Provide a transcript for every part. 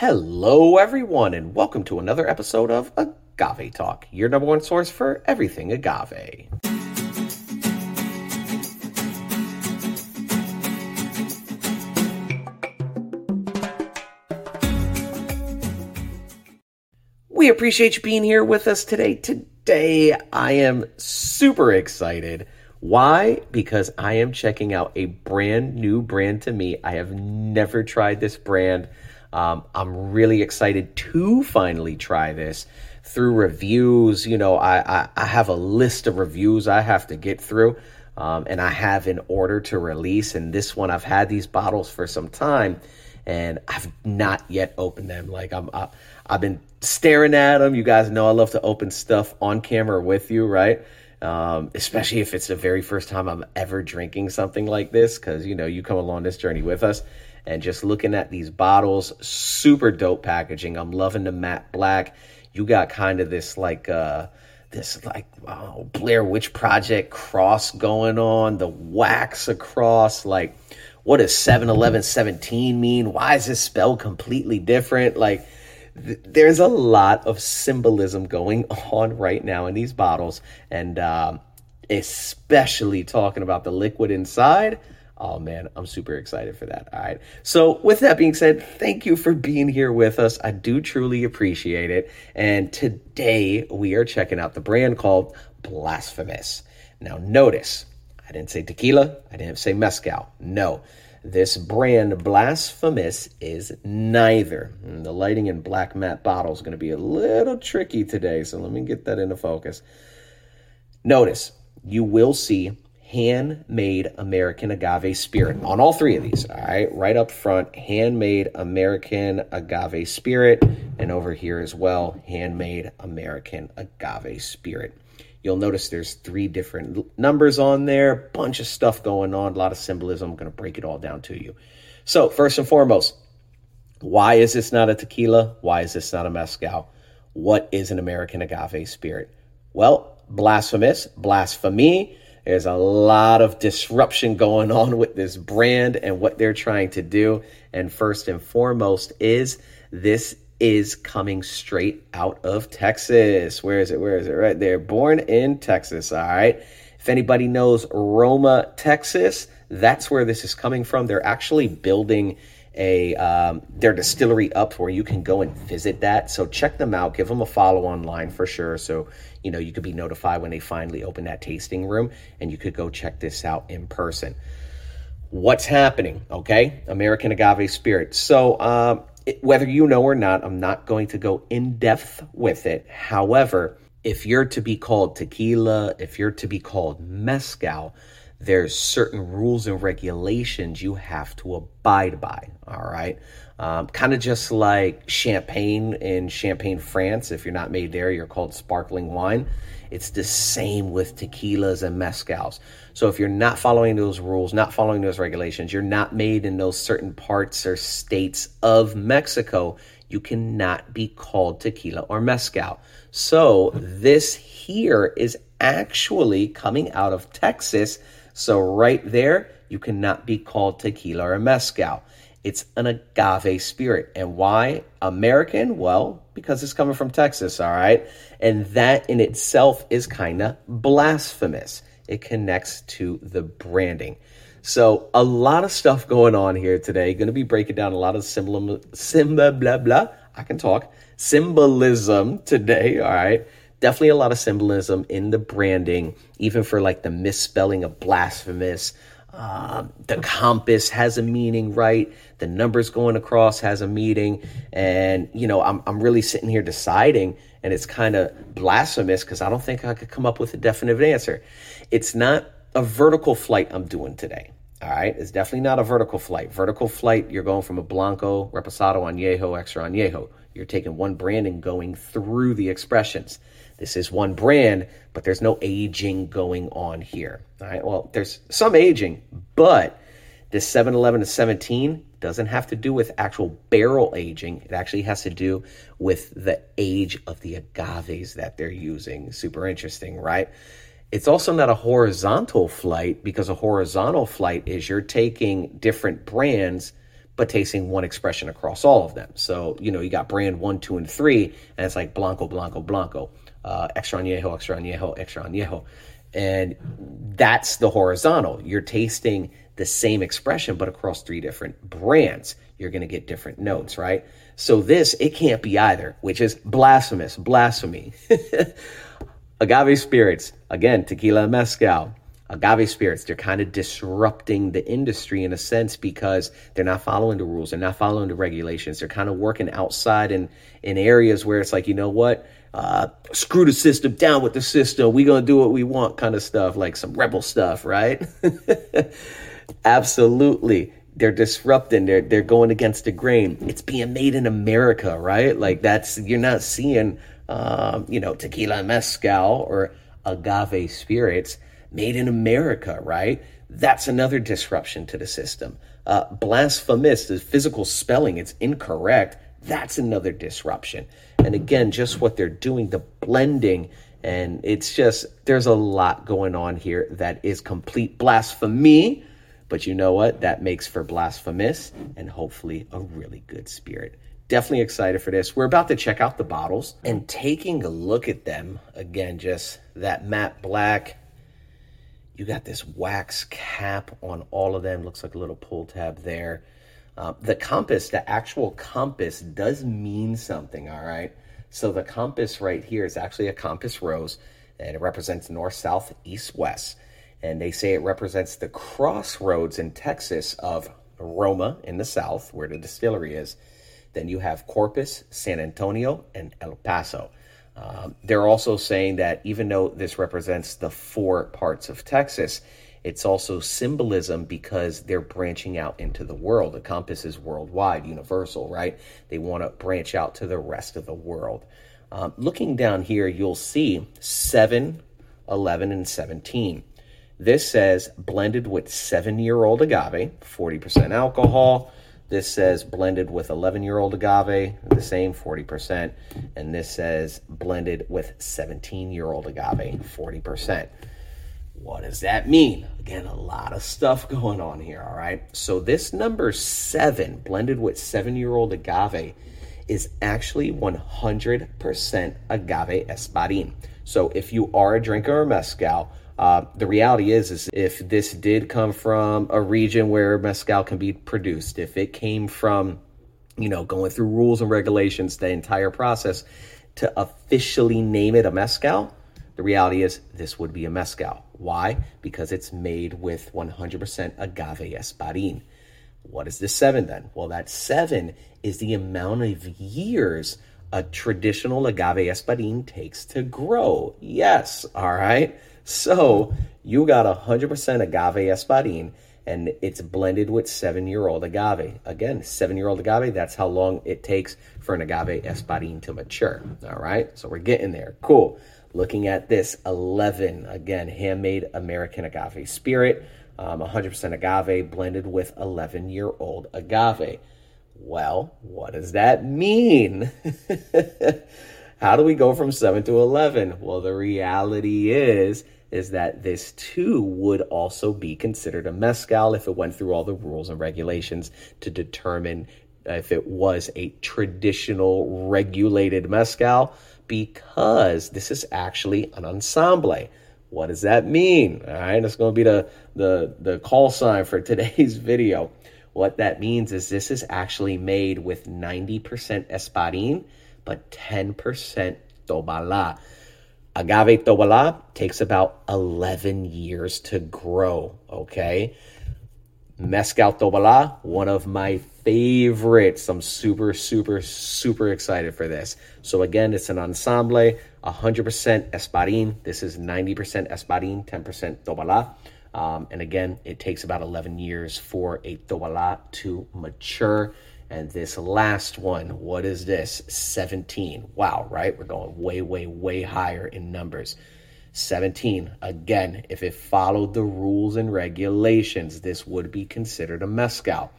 Hello, everyone, and welcome to another episode of Agave Talk, your number one source for everything agave. We appreciate you being here with us today. Today, I am super excited. Why? Because I am checking out a brand new brand to me. I have never tried this brand. Um, I'm really excited to finally try this through reviews. You know, I, I, I have a list of reviews I have to get through, um, and I have in order to release. And this one, I've had these bottles for some time, and I've not yet opened them. Like I'm, I, I've been staring at them. You guys know I love to open stuff on camera with you, right? Um, especially if it's the very first time I'm ever drinking something like this, because you know you come along this journey with us and just looking at these bottles, super dope packaging. I'm loving the matte black. You got kind of this like uh this like oh, Blair Witch Project cross going on, the wax across like what does 71117 mean? Why is this spelled completely different? Like th- there's a lot of symbolism going on right now in these bottles and um, especially talking about the liquid inside Oh man, I'm super excited for that. All right. So, with that being said, thank you for being here with us. I do truly appreciate it. And today we are checking out the brand called Blasphemous. Now, notice I didn't say tequila, I didn't say mezcal. No, this brand Blasphemous is neither. And the lighting in black matte bottle is going to be a little tricky today. So, let me get that into focus. Notice you will see handmade American agave spirit on all three of these. All right, right up front, handmade American agave spirit, and over here as well, handmade American agave spirit. You'll notice there's three different numbers on there, bunch of stuff going on, a lot of symbolism. I'm going to break it all down to you. So, first and foremost, why is this not a tequila? Why is this not a mezcal? What is an American agave spirit? Well, blasphemous, blasphemy there's a lot of disruption going on with this brand and what they're trying to do. And first and foremost is this is coming straight out of Texas. Where is it? Where is it? Right there. Born in Texas. All right. If anybody knows Roma, Texas, that's where this is coming from. They're actually building a um, their distillery up where you can go and visit that. So check them out. Give them a follow online for sure. So you know you could be notified when they finally open that tasting room, and you could go check this out in person. What's happening? Okay, American Agave Spirit. So um, whether you know or not, I'm not going to go in depth with it. However, if you're to be called tequila, if you're to be called mezcal, there's certain rules and regulations you have to abide by. All right. Um, kind of just like champagne in Champagne, France. If you're not made there, you're called sparkling wine. It's the same with tequilas and mezcals. So if you're not following those rules, not following those regulations, you're not made in those certain parts or states of Mexico, you cannot be called tequila or mezcal. So this here is actually coming out of Texas so, right there, you cannot be called tequila or mezcal. It's an agave spirit. And why American? Well, because it's coming from Texas, all right? And that in itself is kind of blasphemous. It connects to the branding. So, a lot of stuff going on here today. Going to be breaking down a lot of symbol, symbol, blah, blah. I can talk. Symbolism today, all right? Definitely a lot of symbolism in the branding, even for like the misspelling of blasphemous. Um, the compass has a meaning, right? The numbers going across has a meaning. And, you know, I'm, I'm really sitting here deciding, and it's kind of blasphemous because I don't think I could come up with a definitive answer. It's not a vertical flight I'm doing today. All right, it's definitely not a vertical flight. Vertical flight, you're going from a Blanco, Reposado, Añejo, Extra Añejo. You're taking one brand and going through the expressions. This is one brand, but there's no aging going on here. All right. Well, there's some aging, but this 711 to 17 doesn't have to do with actual barrel aging. It actually has to do with the age of the agaves that they're using. Super interesting, right? It's also not a horizontal flight because a horizontal flight is you're taking different brands but tasting one expression across all of them. So, you know, you got brand one, two, and three, and it's like Blanco, Blanco, Blanco, uh, Extra Añejo, Extra Añejo, Extra Añejo. And that's the horizontal. You're tasting the same expression, but across three different brands. You're going to get different notes, right? So this, it can't be either, which is blasphemous, blasphemy. Agave spirits, again, tequila and mezcal. Agave spirits, they're kind of disrupting the industry in a sense because they're not following the rules, they're not following the regulations. They're kind of working outside in, in areas where it's like, you know what? Uh, screw the system down with the system. Going to do what we want kind of stuff, like some rebel stuff, right? Absolutely. They're disrupting. They're they're going against the grain. It's being made in America, right? Like that's you're not seeing, um, you know, tequila mezcal or agave spirits made in America, right? That's another disruption to the system. Uh, blasphemous, the physical spelling, it's incorrect. That's another disruption. And again, just what they're doing, the blending, and it's just, there's a lot going on here that is complete blasphemy. But you know what? That makes for blasphemous and hopefully a really good spirit. Definitely excited for this. We're about to check out the bottles and taking a look at them. Again, just that matte black. You got this wax cap on all of them. Looks like a little pull tab there. Uh, the compass, the actual compass, does mean something, all right? So the compass right here is actually a compass rose, and it represents north, south, east, west and they say it represents the crossroads in Texas of Roma in the south, where the distillery is. Then you have Corpus, San Antonio, and El Paso. Um, they're also saying that even though this represents the four parts of Texas, it's also symbolism because they're branching out into the world. The compass is worldwide, universal, right? They want to branch out to the rest of the world. Um, looking down here, you'll see 7, 11, and 17. This says blended with seven year old agave, 40% alcohol. This says blended with 11 year old agave, the same 40%. And this says blended with 17 year old agave, 40%. What does that mean? Again, a lot of stuff going on here, all right? So, this number seven, blended with seven year old agave, is actually 100% agave espadin. So, if you are a drinker of mezcal, uh, the reality is, is if this did come from a region where mezcal can be produced, if it came from, you know, going through rules and regulations, the entire process to officially name it a mezcal, the reality is this would be a mezcal. Why? Because it's made with 100% agave espadin. What is the seven then? Well, that seven is the amount of years a traditional agave espadin takes to grow. Yes, all right. So you got 100% agave espadin and it's blended with seven year old agave. Again, seven year old agave, that's how long it takes for an agave espadin to mature. All right, so we're getting there. Cool. Looking at this 11, again, handmade American agave spirit, um, 100% agave blended with 11 year old agave. Well, what does that mean? How do we go from 7 to 11? Well, the reality is is that this too would also be considered a mezcal if it went through all the rules and regulations to determine if it was a traditional regulated mezcal because this is actually an ensemble. What does that mean? All right, that's going to be the, the, the call sign for today's video. What that means is this is actually made with 90% espadin, but 10% tobala. Agave Tobala takes about 11 years to grow, okay? Mezcal Tobala, one of my favorites. I'm super, super, super excited for this. So again, it's an ensemble, 100% Espadin. This is 90% Espadin, 10% Tobala. Um, and again, it takes about 11 years for a Tobala to mature. And this last one, what is this? 17. Wow, right? We're going way, way, way higher in numbers. 17. Again, if it followed the rules and regulations, this would be considered a mezcal.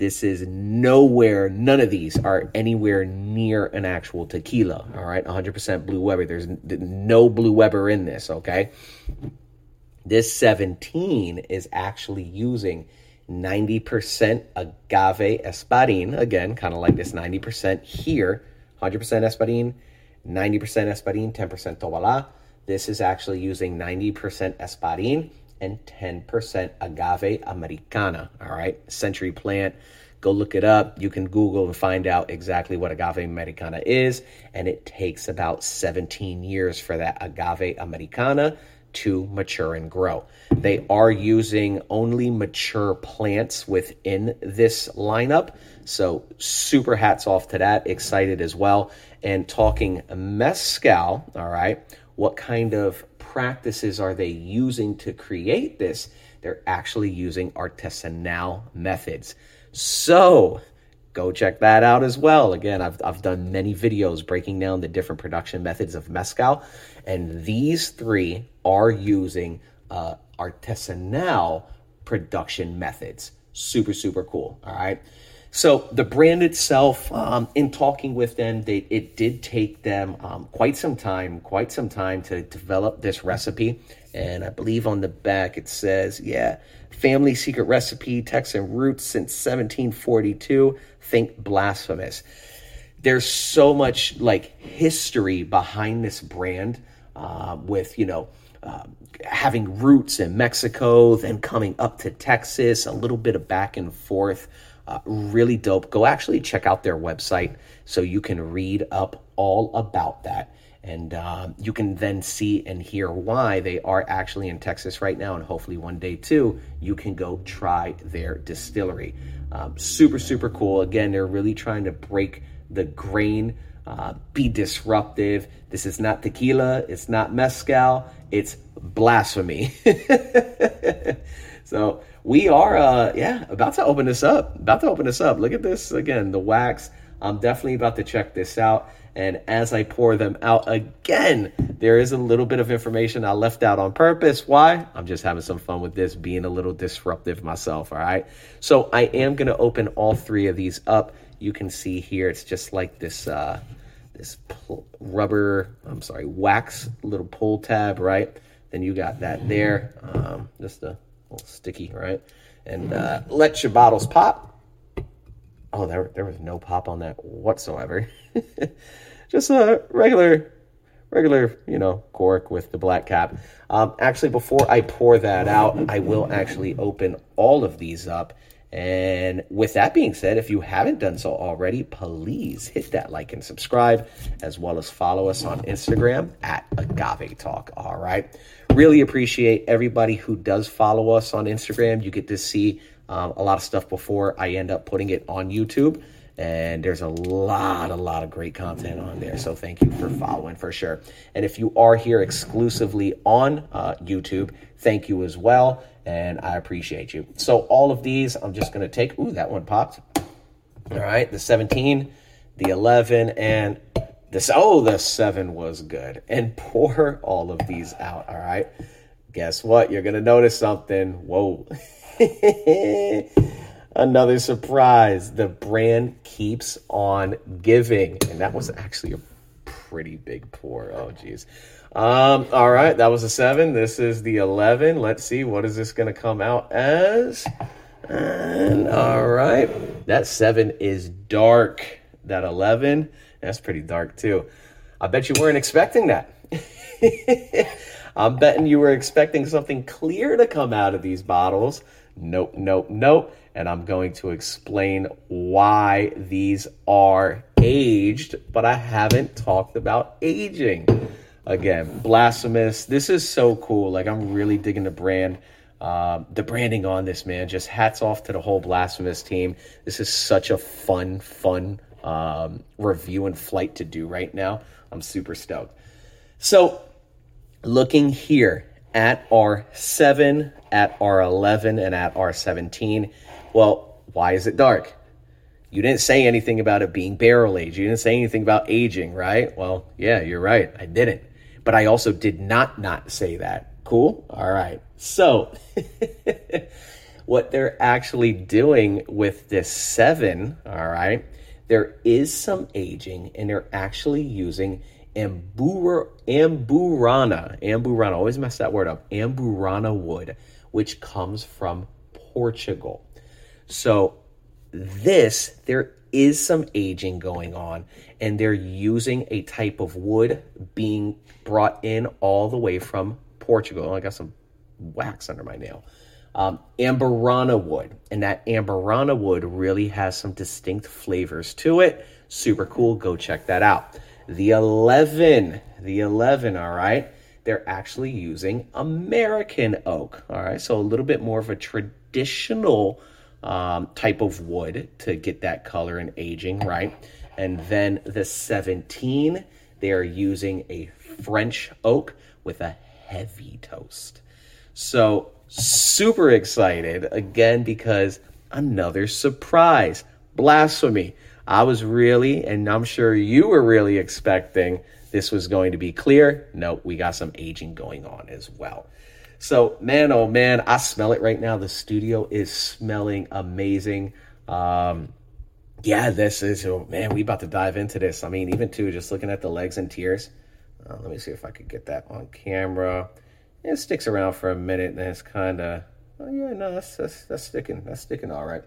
This is nowhere, none of these are anywhere near an actual tequila. All right, 100% Blue Weber. There's no Blue Weber in this, okay? This 17 is actually using 90% agave espadin. Again, kind of like this 90% here, 100% espadin, 90% espadin, 10% tobalá. This is actually using 90% espadin and 10% agave americana. All right, century plant. Go look it up. You can Google and find out exactly what agave americana is. And it takes about 17 years for that agave americana to mature and grow. They are using only mature plants within this lineup. So, super hats off to that. Excited as well. And talking mezcal, all right, what kind of practices are they using to create this? They're actually using artisanal methods. So, go check that out as well. Again, I've, I've done many videos breaking down the different production methods of mezcal, and these three are using uh, artisanal production methods. Super, super cool. All right. So the brand itself, um, in talking with them, they, it did take them um, quite some time, quite some time to develop this recipe. And I believe on the back it says, yeah, family secret recipe, Texan roots since 1742. Think blasphemous. There's so much like history behind this brand uh, with, you know, uh, having roots in Mexico, then coming up to Texas, a little bit of back and forth. Uh, really dope. Go actually check out their website so you can read up all about that. And uh, you can then see and hear why they are actually in Texas right now. And hopefully one day too, you can go try their distillery. Um, super, super cool. Again, they're really trying to break the grain, uh, be disruptive. This is not tequila, it's not mezcal, it's blasphemy. so we are, uh, yeah, about to open this up. About to open this up. Look at this again, the wax. I'm definitely about to check this out. And as I pour them out again, there is a little bit of information I left out on purpose. Why? I'm just having some fun with this, being a little disruptive myself. All right. So I am going to open all three of these up. You can see here, it's just like this, uh, this rubber, I'm sorry, wax little pull tab, right? Then you got that there. Um, just a little sticky, right? And uh, let your bottles pop. Oh, there, there was no pop on that whatsoever. Just a regular, regular, you know, cork with the black cap. Um, actually, before I pour that out, I will actually open all of these up. And with that being said, if you haven't done so already, please hit that like and subscribe, as well as follow us on Instagram at Agave Talk. All right. Really appreciate everybody who does follow us on Instagram. You get to see um, a lot of stuff before I end up putting it on YouTube. And there's a lot, a lot of great content on there. So thank you for following for sure. And if you are here exclusively on uh, YouTube, thank you as well. And I appreciate you. So all of these, I'm just going to take. Ooh, that one popped. All right, the 17, the 11, and this. Oh, the 7 was good. And pour all of these out. All right. Guess what? You're to notice something. Whoa. Another surprise. The brand keeps on giving. And that was actually a pretty big pour. Oh, geez. Um, all right, that was a seven. This is the 11. Let's see, what is this going to come out as? And all right, that seven is dark. That 11, that's pretty dark too. I bet you weren't expecting that. I'm betting you were expecting something clear to come out of these bottles. Nope, nope, nope. And I'm going to explain why these are aged, but I haven't talked about aging. Again, blasphemous. This is so cool. Like, I'm really digging the brand. Uh, the branding on this, man. Just hats off to the whole blasphemous team. This is such a fun, fun um, review and flight to do right now. I'm super stoked. So, looking here at R7, at R11, and at R17. Well, why is it dark? You didn't say anything about it being barrel aged. You didn't say anything about aging, right? Well, yeah, you're right. I didn't. But I also did not not say that. Cool? All right. So, what they're actually doing with this seven, all right, there is some aging and they're actually using Ambura, Amburana, always mess that word up, Amburana wood, which comes from Portugal. So this, there is some aging going on, and they're using a type of wood being brought in all the way from Portugal. I got some wax under my nail. Um, Amburana wood, and that Amburana wood really has some distinct flavors to it. Super cool. Go check that out. The 11, the 11, all right, they're actually using American oak, all right, so a little bit more of a traditional um, type of wood to get that color and aging, right? And then the 17, they are using a French oak with a heavy toast. So, super excited again because another surprise. Blasphemy. I was really, and I'm sure you were really expecting this was going to be clear. No, we got some aging going on as well. So, man, oh man, I smell it right now. The studio is smelling amazing. Um, yeah, this is, oh man, we about to dive into this. I mean, even too, just looking at the legs and tears. Uh, let me see if I could get that on camera. It sticks around for a minute and it's kind of, oh yeah, no, that's, that's, that's sticking. That's sticking all right.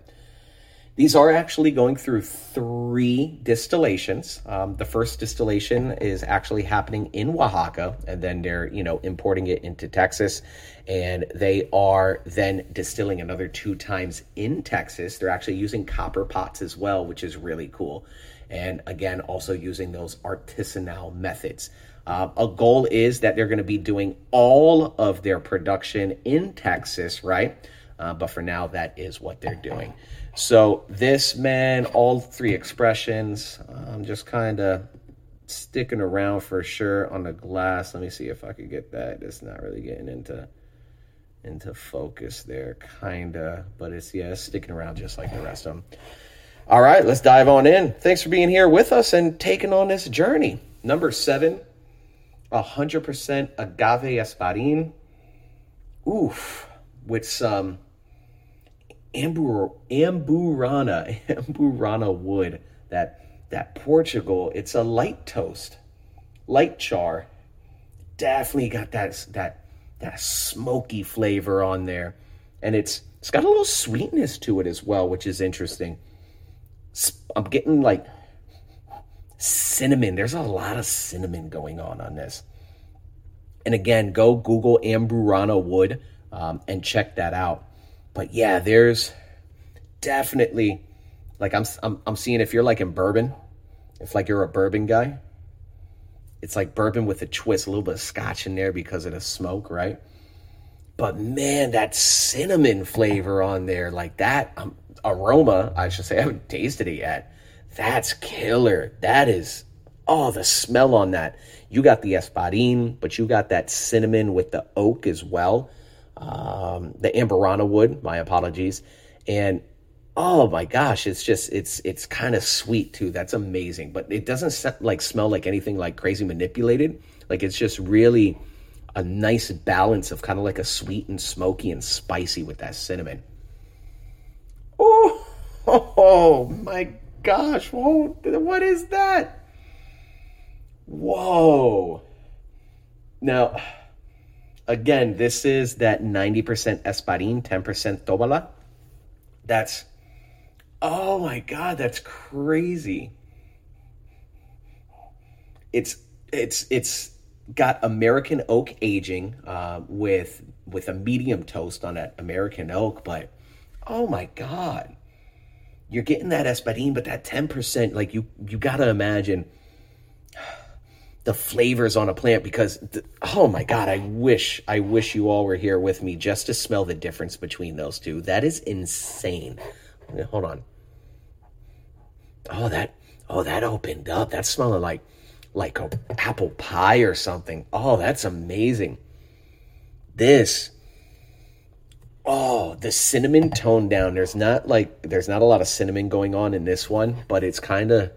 These are actually going through three distillations. Um, the first distillation is actually happening in Oaxaca, and then they're you know importing it into Texas, and they are then distilling another two times in Texas. They're actually using copper pots as well, which is really cool, and again also using those artisanal methods. Uh, a goal is that they're going to be doing all of their production in Texas, right? Uh, but for now, that is what they're doing. So this man, all three expressions, I'm just kind of sticking around for sure on the glass. Let me see if I could get that. It's not really getting into into focus there, kinda, but it's yeah, it's sticking around just like the rest of them. All right, let's dive on in. Thanks for being here with us and taking on this journey. Number seven, 100% agave espadin. Oof, with some Ambur, Amburana, Amburana wood, that that Portugal, it's a light toast, light char. Definitely got that that that smoky flavor on there, and it's it's got a little sweetness to it as well, which is interesting. I'm getting like cinnamon. There's a lot of cinnamon going on on this. And again, go Google Amburana wood um, and check that out but yeah, there's definitely like I'm, I'm I'm seeing if you're like in bourbon, if like you're a bourbon guy, it's like bourbon with a twist, a little bit of scotch in there because of the smoke, right? But man, that cinnamon flavor on there, like that um, aroma, I should say, I haven't tasted it yet. That's killer. That is, oh, the smell on that. You got the espadin, but you got that cinnamon with the oak as well um, the Amburana wood. My apologies. And oh my gosh, it's just it's it's kind of sweet too. That's amazing. But it doesn't like smell like anything like crazy manipulated. Like it's just really a nice balance of kind of like a sweet and smoky and spicy with that cinnamon. Oh, oh, oh my gosh! Whoa, what is that? Whoa! Now again, this is that 90% Espadin, 10% Tobala. That's, oh my God, that's crazy. It's, it's, it's got American oak aging uh, with, with a medium toast on that American oak, but oh my God. You're getting that Espadin, but that 10%, like you, you gotta imagine the flavors on a plant because oh my god i wish i wish you all were here with me just to smell the difference between those two. That is insane. Hold on. Oh that oh that opened up. That's smelling like like a apple pie or something. Oh that's amazing. This oh the cinnamon toned down there's not like there's not a lot of cinnamon going on in this one but it's kind of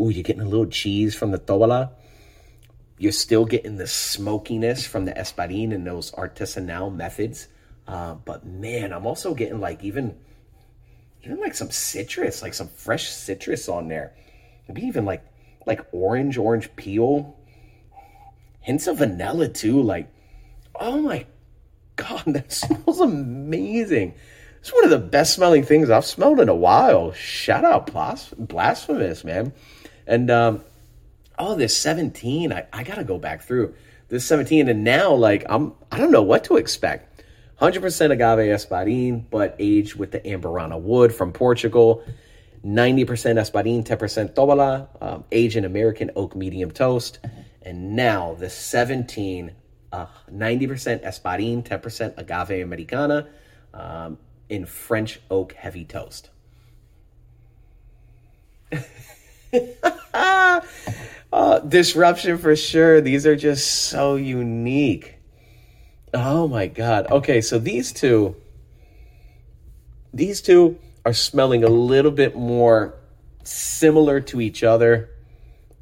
ooh you're getting a little cheese from the tobala you're still getting the smokiness from the espadin and those artisanal methods. Uh, but man, I'm also getting like even even like some citrus, like some fresh citrus on there. Maybe even like like orange, orange peel. Hints of vanilla too. Like, oh my god, that smells amazing. It's one of the best smelling things I've smelled in a while. Shout out Blas- Blasphemous, man. And um, oh, this 17, I, I gotta go back through this 17, and now like I'm I don't know what to expect. 100% agave espadin, but aged with the Amburana wood from Portugal. 90% espadin, 10% tobala, um, aged in American oak medium toast. And now the 17, uh, 90% espadin, 10% agave americana um, in French oak heavy toast. uh, disruption for sure. These are just so unique. Oh my god. Okay, so these two these two are smelling a little bit more similar to each other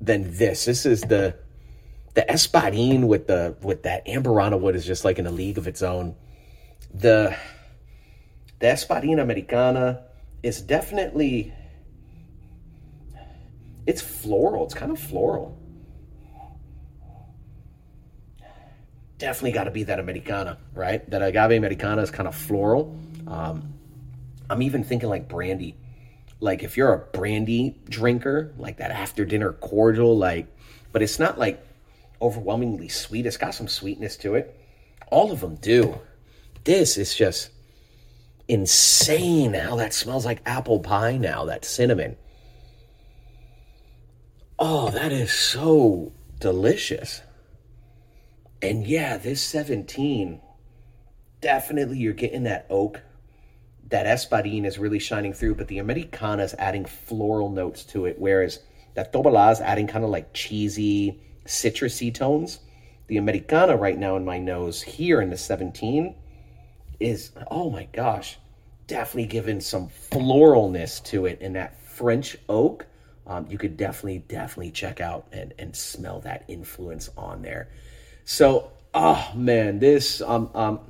than this. This is the the Espadin with the with that Amburana wood is just like in a league of its own. The the Espadin Americana is definitely it's floral. It's kind of floral. Definitely got to be that Americana, right? That agave Americana is kind of floral. Um, I'm even thinking like brandy. Like if you're a brandy drinker, like that after dinner cordial, like, but it's not like overwhelmingly sweet. It's got some sweetness to it. All of them do. This is just insane how that smells like apple pie now, that cinnamon. Oh, that is so delicious. And yeah, this 17, definitely you're getting that oak. That Espadin is really shining through, but the Americana is adding floral notes to it, whereas that Tobala is adding kind of like cheesy, citrusy tones. The Americana right now in my nose here in the 17 is, oh my gosh, definitely giving some floralness to it. And that French oak, um, you could definitely, definitely check out and, and smell that influence on there. So, oh man, this, um, um,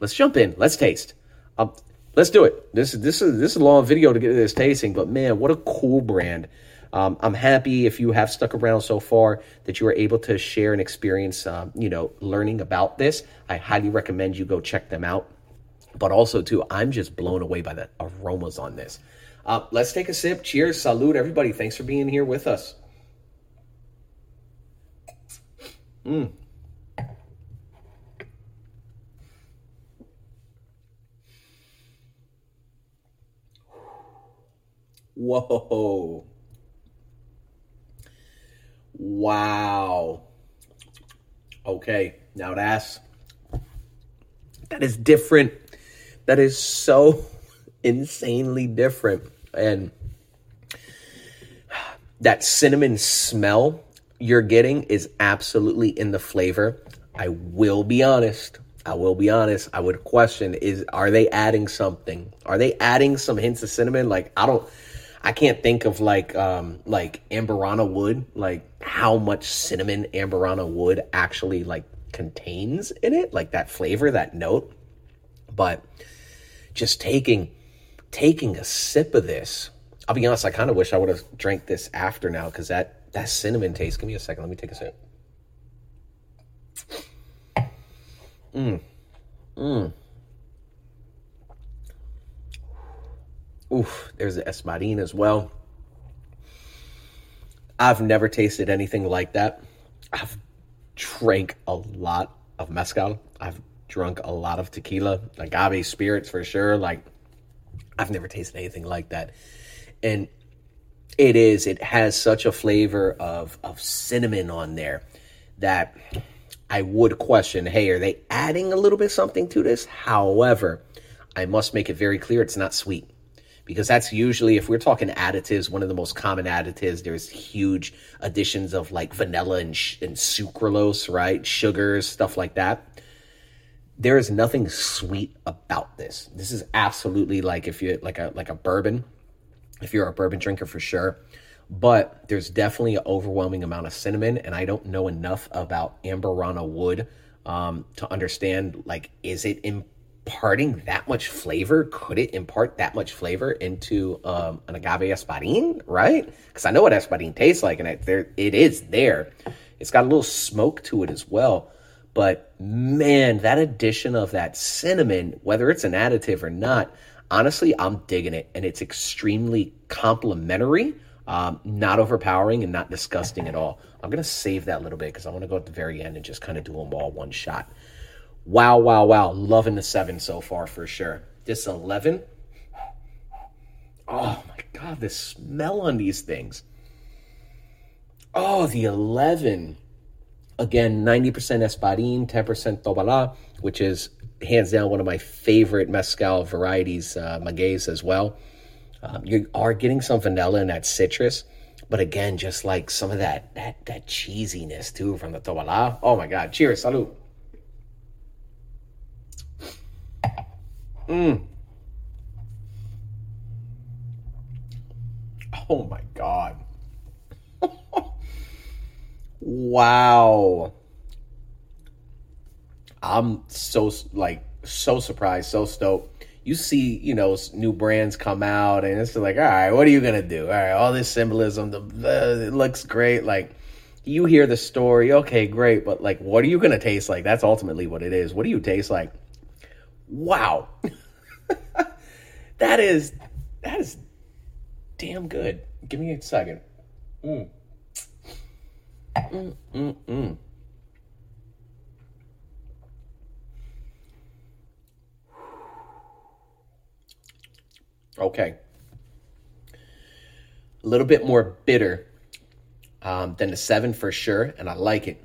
let's jump in. Let's taste. Um, let's do it. This is this is this is a long video to get to this tasting, but man, what a cool brand. Um, I'm happy if you have stuck around so far that you were able to share and experience, um, you know, learning about this. I highly recommend you go check them out. But also, too, I'm just blown away by the aromas on this. Uh, let's take a sip. Cheers. Salute, everybody. Thanks for being here with us. Mm. Whoa. Wow. Okay, now that's that is different. That is so insanely different. And that cinnamon smell you're getting is absolutely in the flavor. I will be honest. I will be honest. I would question is are they adding something? Are they adding some hints of cinnamon? Like I don't I can't think of like um like Amburana wood, like how much cinnamon Amburana wood actually like contains in it, like that flavor, that note. But just taking taking a sip of this, I'll be honest, I kind of wish I would have drank this after now because that that cinnamon taste. Give me a second. Let me take a sip. Mmm. Mmm. Oof, there's the Espadin as well. I've never tasted anything like that. I've drank a lot of mezcal. I've drunk a lot of tequila, agave spirits for sure. Like, I've never tasted anything like that. And it is, it has such a flavor of, of cinnamon on there that I would question hey, are they adding a little bit something to this? However, I must make it very clear it's not sweet because that's usually if we're talking additives one of the most common additives there's huge additions of like vanilla and, and sucralose right? Sugars stuff like that. There is nothing sweet about this. This is absolutely like if you're like a like a bourbon if you're a bourbon drinker for sure. But there's definitely an overwhelming amount of cinnamon and i don't know enough about amburana wood um, to understand like is it in imparting that much flavor? Could it impart that much flavor into um, an agave espadin, right? Because I know what espadin tastes like, and it, there it is there. It's got a little smoke to it as well. But man, that addition of that cinnamon, whether it's an additive or not, Honestly, I'm digging it, and it's extremely complimentary, um, not overpowering, and not disgusting at all. I'm gonna save that little bit because I want to go at the very end and just kind of do them all one shot. Wow, wow, wow! Loving the seven so far for sure. This eleven. Oh my god, the smell on these things. Oh, the 11. Again, 90% Espadin, 10% Tobala, which is hands down one of my favorite mezcal varieties, uh, maguey's as well. Um, you are getting some vanilla and that citrus, but again, just like some of that that that cheesiness too from the Tobala. Oh my God! Cheers, salud. Mmm. Oh my God. wow. I'm so like so surprised, so stoked. You see, you know, new brands come out, and it's like, all right, what are you gonna do? All right, all this symbolism, the, the it looks great. Like, you hear the story, okay, great, but like, what are you gonna taste like? That's ultimately what it is. What do you taste like? Wow, that is that is damn good. Give me a second. Mm. Mm, mm, mm. Okay. A little bit more bitter um, than the seven for sure, and I like it.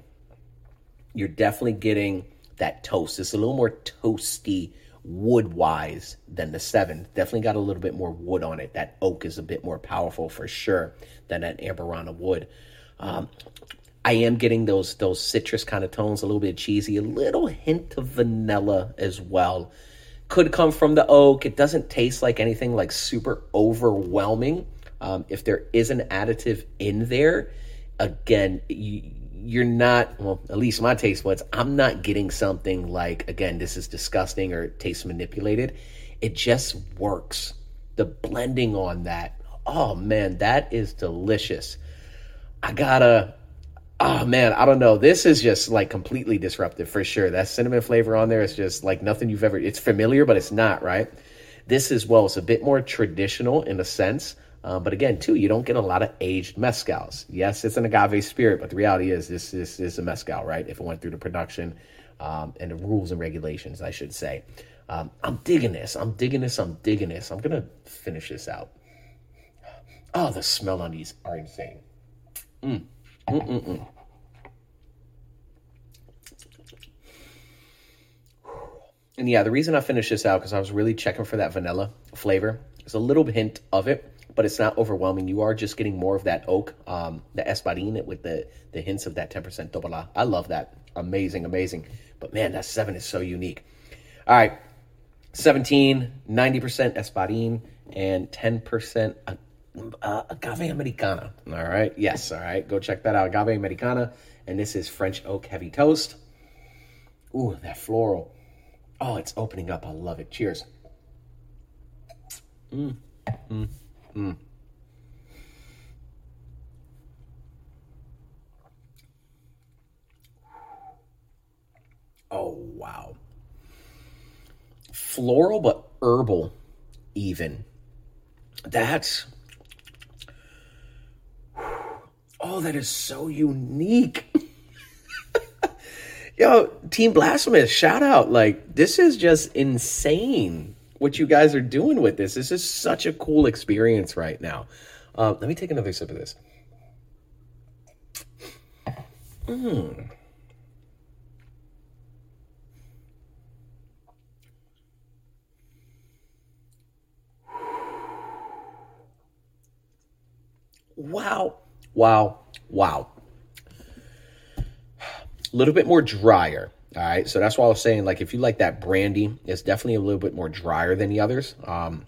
You're definitely getting that toast. It's a little more toasty wood wise than the seven. Definitely got a little bit more wood on it. That oak is a bit more powerful for sure than that Amburana wood. Um, I am getting those those citrus kind of tones, a little bit cheesy, a little hint of vanilla as well. Could come from the oak. It doesn't taste like anything like super overwhelming. Um, if there is an additive in there, again, you, you're not well at least my taste buds i'm not getting something like again this is disgusting or taste manipulated. It just works. The blending on that oh man that is delicious. I gotta oh man i don't know. This is just like completely disruptive for sure. That cinnamon flavor on there is just like nothing you've ever it's familiar but it's not right? This as well is a bit more traditional in a sense uh, but again, too, you don't get a lot of aged mezcals. Yes, it's an agave spirit, but the reality is this, this is a mezcal, right? If it went through the production um, and the rules and regulations, I should say. Um, I'm digging this. I'm digging this. I'm digging this. I'm to finish this out. Oh, the smell on these are insane. Mm. Mm-mm-mm. And yeah, the reason I finished this out because I was really checking for that vanilla flavor. There's a little hint of it, but it's not overwhelming. You are just getting more of that oak, um, the espadin with the, the hints of that 10% tobala. I love that. Amazing, amazing. But man, that seven is so unique. All right, 17, 90% espadin, and 10% uh, uh, agave americana. All right, yes, all right. Go check that out. Agave americana, and this is French oak heavy toast. Ooh, that floral. Oh, it's opening up. I love it. Cheers. Mm. Mm. Mm. Oh, wow. Floral, but herbal, even. That's. Oh, that is so unique. Yo, Team Blasphemous, shout out. Like, this is just insane what you guys are doing with this. This is such a cool experience right now. Uh, let me take another sip of this. Mm. Wow. Wow. Wow. A little bit more drier. All right, so that's why I was saying, like, if you like that brandy, it's definitely a little bit more drier than the others. Um,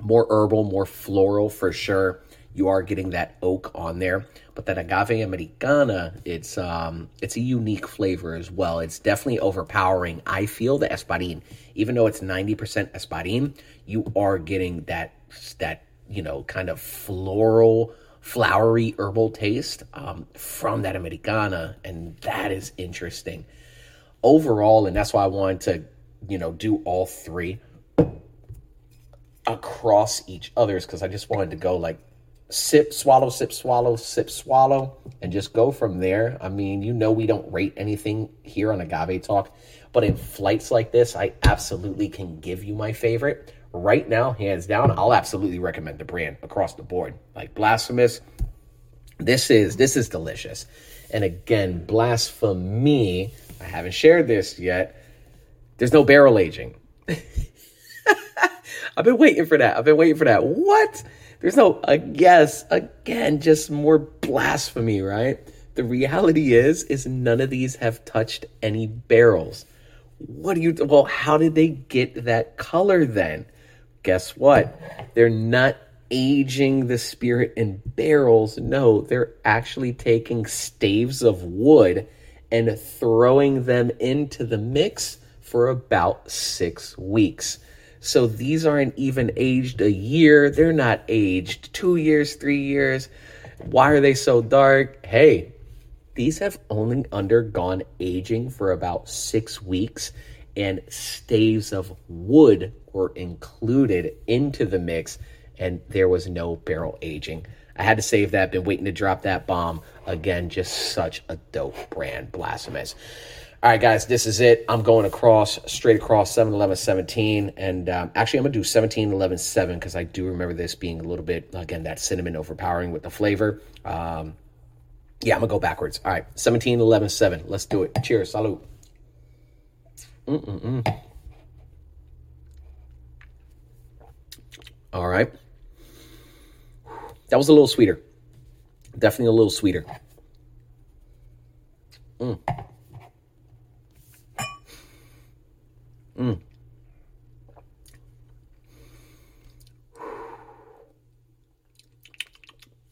more herbal, more floral for sure. You are getting that oak on there, but that agave americana, it's um, it's a unique flavor as well. It's definitely overpowering. I feel the espadin, even though it's ninety percent espadin, you are getting that that you know kind of floral flowery herbal taste um, from that Americana, and that is interesting. Overall, and that's why I wanted to, you know, do all three. across each other's because I just wanted to go like sip, swallow, sip, swallow, sip, swallow, and just go from there. I mean, you know, we don't rate anything here on Agave Talk, but in flights like this, I absolutely can give you my favorite. Right now, hands down, I'll absolutely recommend the brand across the board. Like Blasphemous, this is this is delicious. And again, blasphemy, I haven't shared this yet. There's no barrel aging. I've been waiting for that. I've been waiting for that. What? There's no, uh, yes, again, just more blasphemy, right? The reality is, is none of these have touched any barrels. What do you, well, how did they get that color then? Guess what? They're not aging the spirit in barrels. No, they're actually taking staves of wood and throwing them into the mix for about six weeks. So these aren't even aged a year. They're not aged two years, three years. Why are they so dark? Hey, these have only undergone aging for about six weeks, and staves of wood were included into the mix, and there was no barrel aging. I had to save that, been waiting to drop that bomb. Again, just such a dope brand, Blasphemous. All right, guys, this is it. I'm going across, straight across 7 11 17. And um, actually, I'm going to do 17 11 7 because I do remember this being a little bit, again, that cinnamon overpowering with the flavor. Um, yeah, I'm going to go backwards. All right, 17 11 7. Let's do it. Cheers. Salute. Mm-mm-mm. All right. That was a little sweeter. Definitely a little sweeter. Mm. Mm.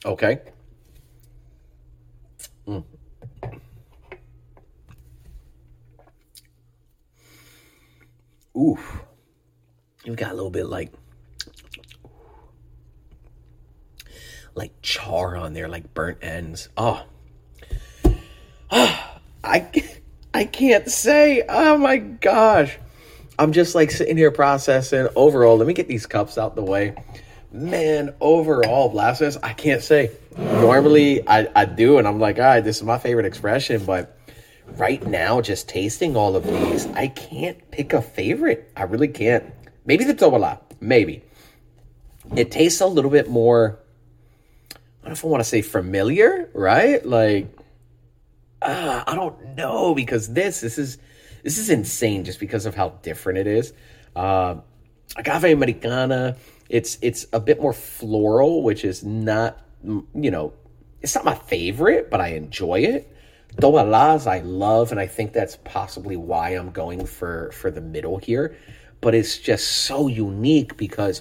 Okay. Mm. Oof. You got a little bit like like char on there, like burnt ends. Oh. Oh, I I can't say. Oh my gosh. I'm just like sitting here processing overall. Let me get these cups out the way. Man, overall, Blasphemous, I can't say. Normally, I, I do, and I'm like, all right, this is my favorite expression, but right now, just tasting all of these, I can't pick a favorite. I really can't. Maybe the Tobala, maybe. It tastes a little bit more, I don't know if I want to say familiar, right? Like, uh, I don't know, because this, this is this is insane just because of how different it is. Uh, agave americana, it's it's a bit more floral, which is not you know, it's not my favorite, but I enjoy it. Tobalas I love, and I think that's possibly why I'm going for for the middle here. But it's just so unique because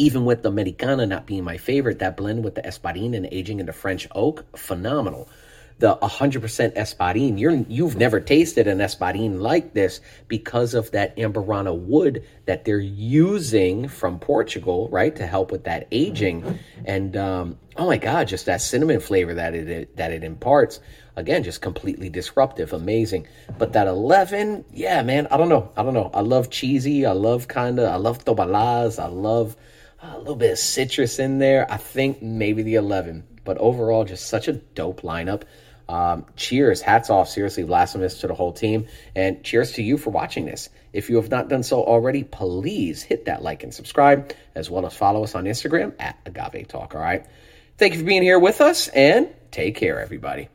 even with the Americana not being my favorite, that blend with the Espadin and aging into French oak, phenomenal the 100% Espadin. You're, you've never tasted an Espadin like this because of that Amburana wood that they're using from Portugal, right, to help with that aging. And um, oh my God, just that cinnamon flavor that it that it imparts. Again, just completely disruptive, amazing. But that 11, yeah, man, I don't know. I don't know. I love cheesy. I love kind of, I love tobalas. I love a little bit of citrus in there. I think maybe the 11. But overall, just such a dope lineup. Um, cheers, hats off, seriously, blasphemous to the whole team, and cheers to you for watching this. If you have not done so already, please hit that like and subscribe, as well as follow us on Instagram at Agave Talk. All right, thank you for being here with us, and take care, everybody.